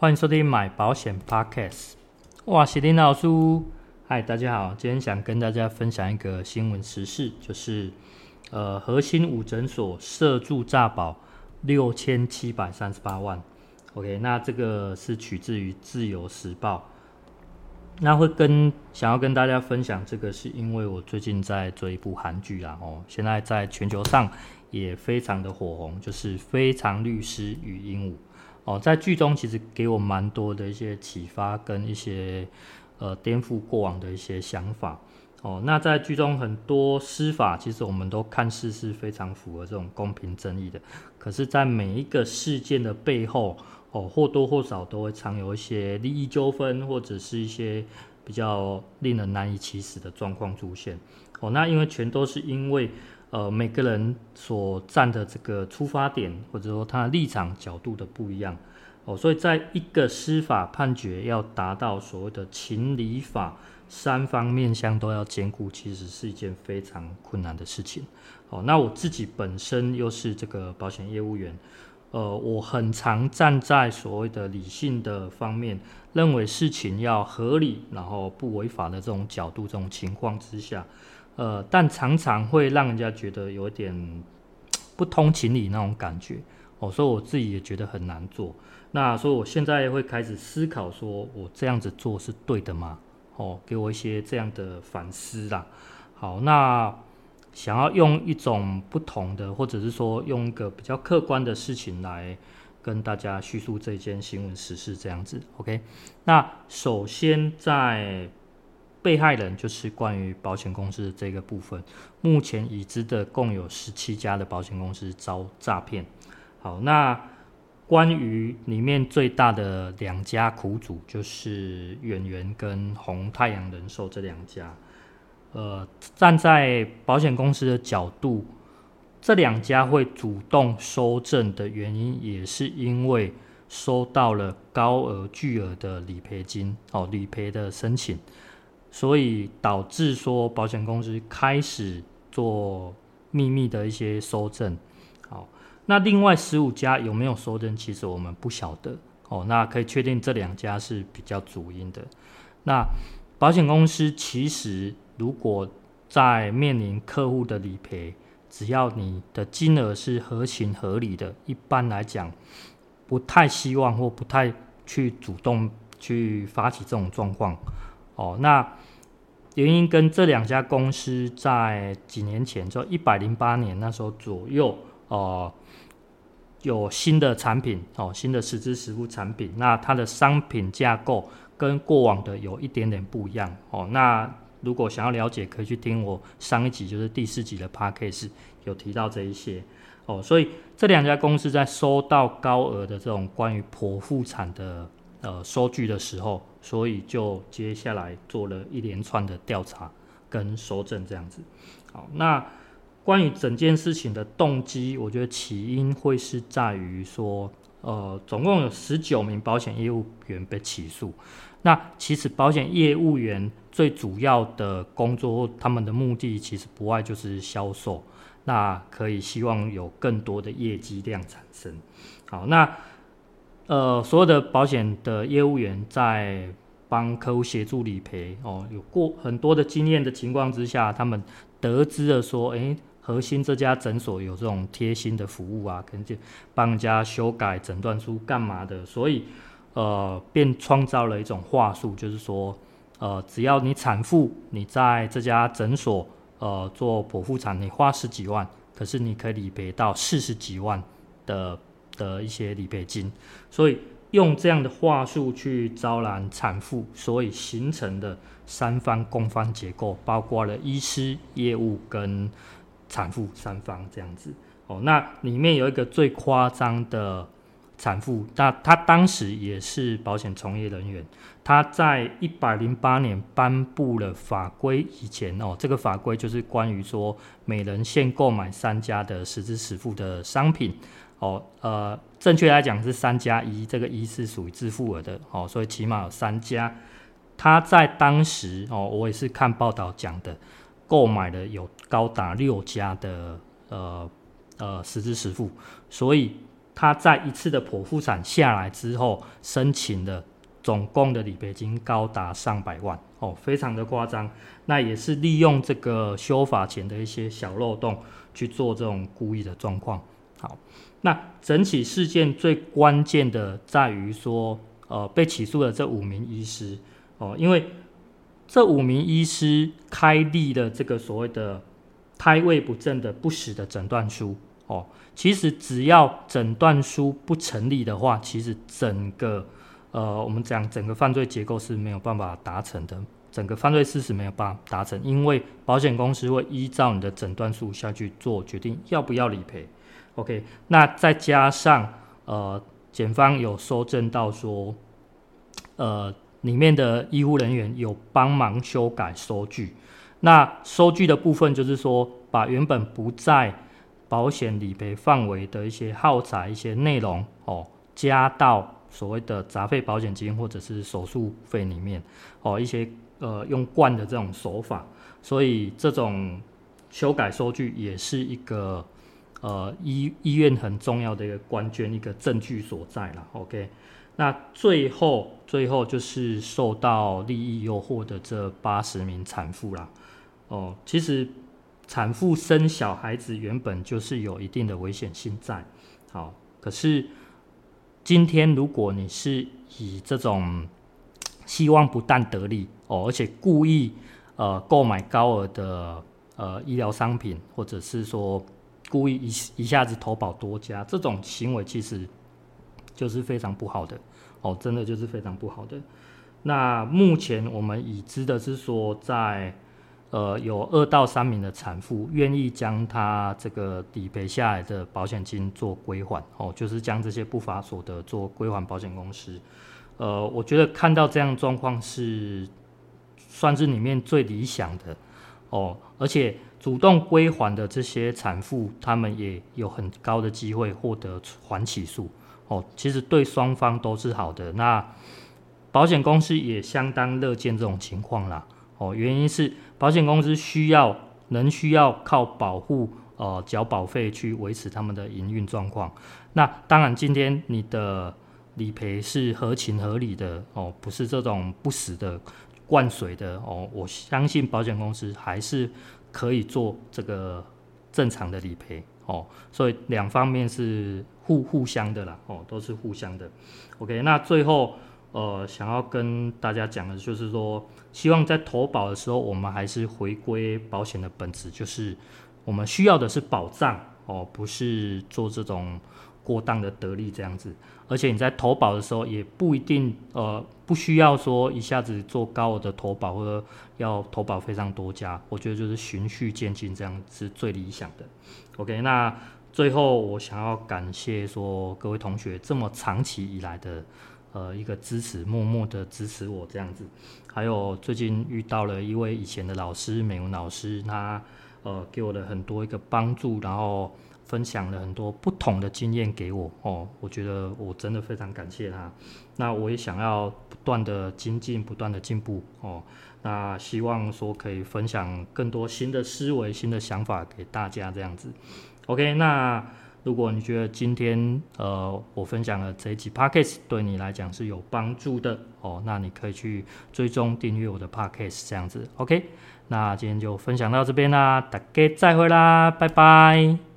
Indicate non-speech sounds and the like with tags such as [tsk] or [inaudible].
欢迎收听买保险 Podcast。哇，是林老师，嗨，大家好，今天想跟大家分享一个新闻时事，就是呃，和欣武诊所涉助诈保六千七百三十八万。OK，那这个是取自于自由时报。那会跟想要跟大家分享这个，是因为我最近在追一部韩剧啦，哦，现在在全球上也非常的火红，就是《非常律师禹英禑》哦，在剧中其实给我蛮多的一些启发跟一些呃颠覆过往的一些想法哦。那在剧中很多司法，其实我们都看似是非常符合这种公平正义的，可是，在每一个事件的背后。哦，或多或少都会藏有一些利益纠纷，或者是一些比较令人难以启齿的状况出现。哦，那因为全都是因为呃每个人所站的这个出发点，或者说他立场角度的不一样。哦，所以在一个司法判决要达到所谓的情理法三方面向都要兼顾，其实是一件非常困难的事情。哦，那我自己本身又是这个保险业务员。呃，我很常站在所谓的理性的方面，认为事情要合理，然后不违法的这种角度、这种情况之下，呃，但常常会让人家觉得有点 [tsk] 不通情理那种感觉。哦，所以我自己也觉得很难做。那所以我现在会开始思考，说我这样子做是对的吗？哦，给我一些这样的反思啦。好，那。想要用一种不同的，或者是说用一个比较客观的事情来跟大家叙述这件新闻时事，这样子，OK？那首先在被害人，就是关于保险公司的这个部分，目前已知的共有十七家的保险公司遭诈骗。好，那关于里面最大的两家苦主，就是远源跟红太阳人寿这两家。呃，站在保险公司的角度，这两家会主动收证的原因，也是因为收到了高额巨额的理赔金哦，理赔的申请，所以导致说保险公司开始做秘密的一些收证。好，那另外十五家有没有收证，其实我们不晓得哦。那可以确定这两家是比较主因的。那保险公司其实。如果在面临客户的理赔，只要你的金额是合情合理的，一般来讲，不太希望或不太去主动去发起这种状况。哦，那原因跟这两家公司在几年前，就一百零八年那时候左右，哦、有新的产品，哦，新的实质实物产品，那它的商品架构跟过往的有一点点不一样。哦，那。如果想要了解，可以去听我上一集，就是第四集的 Podcast，有提到这一些哦。所以这两家公司在收到高额的这种关于剖腹产的呃收据的时候，所以就接下来做了一连串的调查跟收证这样子。好，那关于整件事情的动机，我觉得起因会是在于说，呃，总共有十九名保险业务员被起诉。那其实保险业务员最主要的工作，他们的目的其实不外就是销售，那可以希望有更多的业绩量产生。好，那呃，所有的保险的业务员在帮客户协助理赔哦，有过很多的经验的情况之下，他们得知了说，诶，核心这家诊所有这种贴心的服务啊，可能就帮人家修改诊断书干嘛的，所以。呃，便创造了一种话术，就是说，呃，只要你产妇你在这家诊所呃做剖腹产，你花十几万，可是你可以理赔到四十几万的的一些理赔金，所以用这样的话术去招揽产妇，所以形成的三方供方结构，包括了医师、业务跟产妇三方这样子。哦，那里面有一个最夸张的。产妇，那他当时也是保险从业人员。他在一百零八年颁布了法规以前哦，这个法规就是关于说每人限购买三家的实支实付的商品哦。呃，正确来讲是三加一，这个一是属于自付额的哦，所以起码有三家。他在当时哦，我也是看报道讲的，购买了有高达六家的呃呃实支实付，所以。他在一次的剖腹产下来之后，申请的总共的理赔金高达上百万哦，非常的夸张。那也是利用这个修法前的一些小漏洞去做这种故意的状况。好，那整起事件最关键的在于说，呃，被起诉的这五名医师哦，因为这五名医师开立了这个所谓的胎位不正的不实的诊断书哦，其实只要诊断书不成立的话，其实整个呃，我们讲整个犯罪结构是没有办法达成的，整个犯罪事实没有办法达成，因为保险公司会依照你的诊断书下去做决定要不要理赔。OK，那再加上呃，检方有搜证到说，呃，里面的医护人员有帮忙修改收据。那收据的部分就是说，把原本不在保险理赔范围的一些耗材、一些内容哦，加到所谓的杂费保险金或者是手术费里面哦，一些呃用惯的这种手法，所以这种修改收据也是一个。呃，医医院很重要的一个关键，一个证据所在了。OK，那最后最后就是受到利益诱惑的这八十名产妇啦。哦，其实产妇生小孩子原本就是有一定的危险性在。好，可是今天如果你是以这种希望不但得利哦，而且故意呃购买高额的呃医疗商品，或者是说。故意一一下子投保多家，这种行为其实就是非常不好的哦，真的就是非常不好的。那目前我们已知的是说在，呃有二到三名的产妇愿意将他这个理赔下来的保险金做归还哦，就是将这些不法所得做归还保险公司。呃，我觉得看到这样状况是算是里面最理想的哦，而且。主动归还的这些产妇，他们也有很高的机会获得缓起诉哦。其实对双方都是好的。那保险公司也相当乐见这种情况啦哦。原因是保险公司需要能需要靠保护呃缴保费去维持他们的营运状况。那当然，今天你的理赔是合情合理的哦，不是这种不实的灌水的哦。我相信保险公司还是。可以做这个正常的理赔哦，所以两方面是互互相的啦哦，都是互相的。OK，那最后呃想要跟大家讲的就是说，希望在投保的时候，我们还是回归保险的本质，就是我们需要的是保障哦，不是做这种。过当的得利这样子，而且你在投保的时候也不一定呃不需要说一下子做高额的投保或者要投保非常多家，我觉得就是循序渐进这样是最理想的。OK，那最后我想要感谢说各位同学这么长期以来的呃一个支持，默默的支持我这样子，还有最近遇到了一位以前的老师美文老师，他呃给我的很多一个帮助，然后。分享了很多不同的经验给我哦，我觉得我真的非常感谢他。那我也想要不断的精进，不断的进步哦。那希望说可以分享更多新的思维、新的想法给大家这样子。OK，那如果你觉得今天呃我分享的这一集 Podcast 对你来讲是有帮助的哦，那你可以去追踪订阅我的 Podcast 这样子。OK，那今天就分享到这边啦，大家再会啦，拜拜。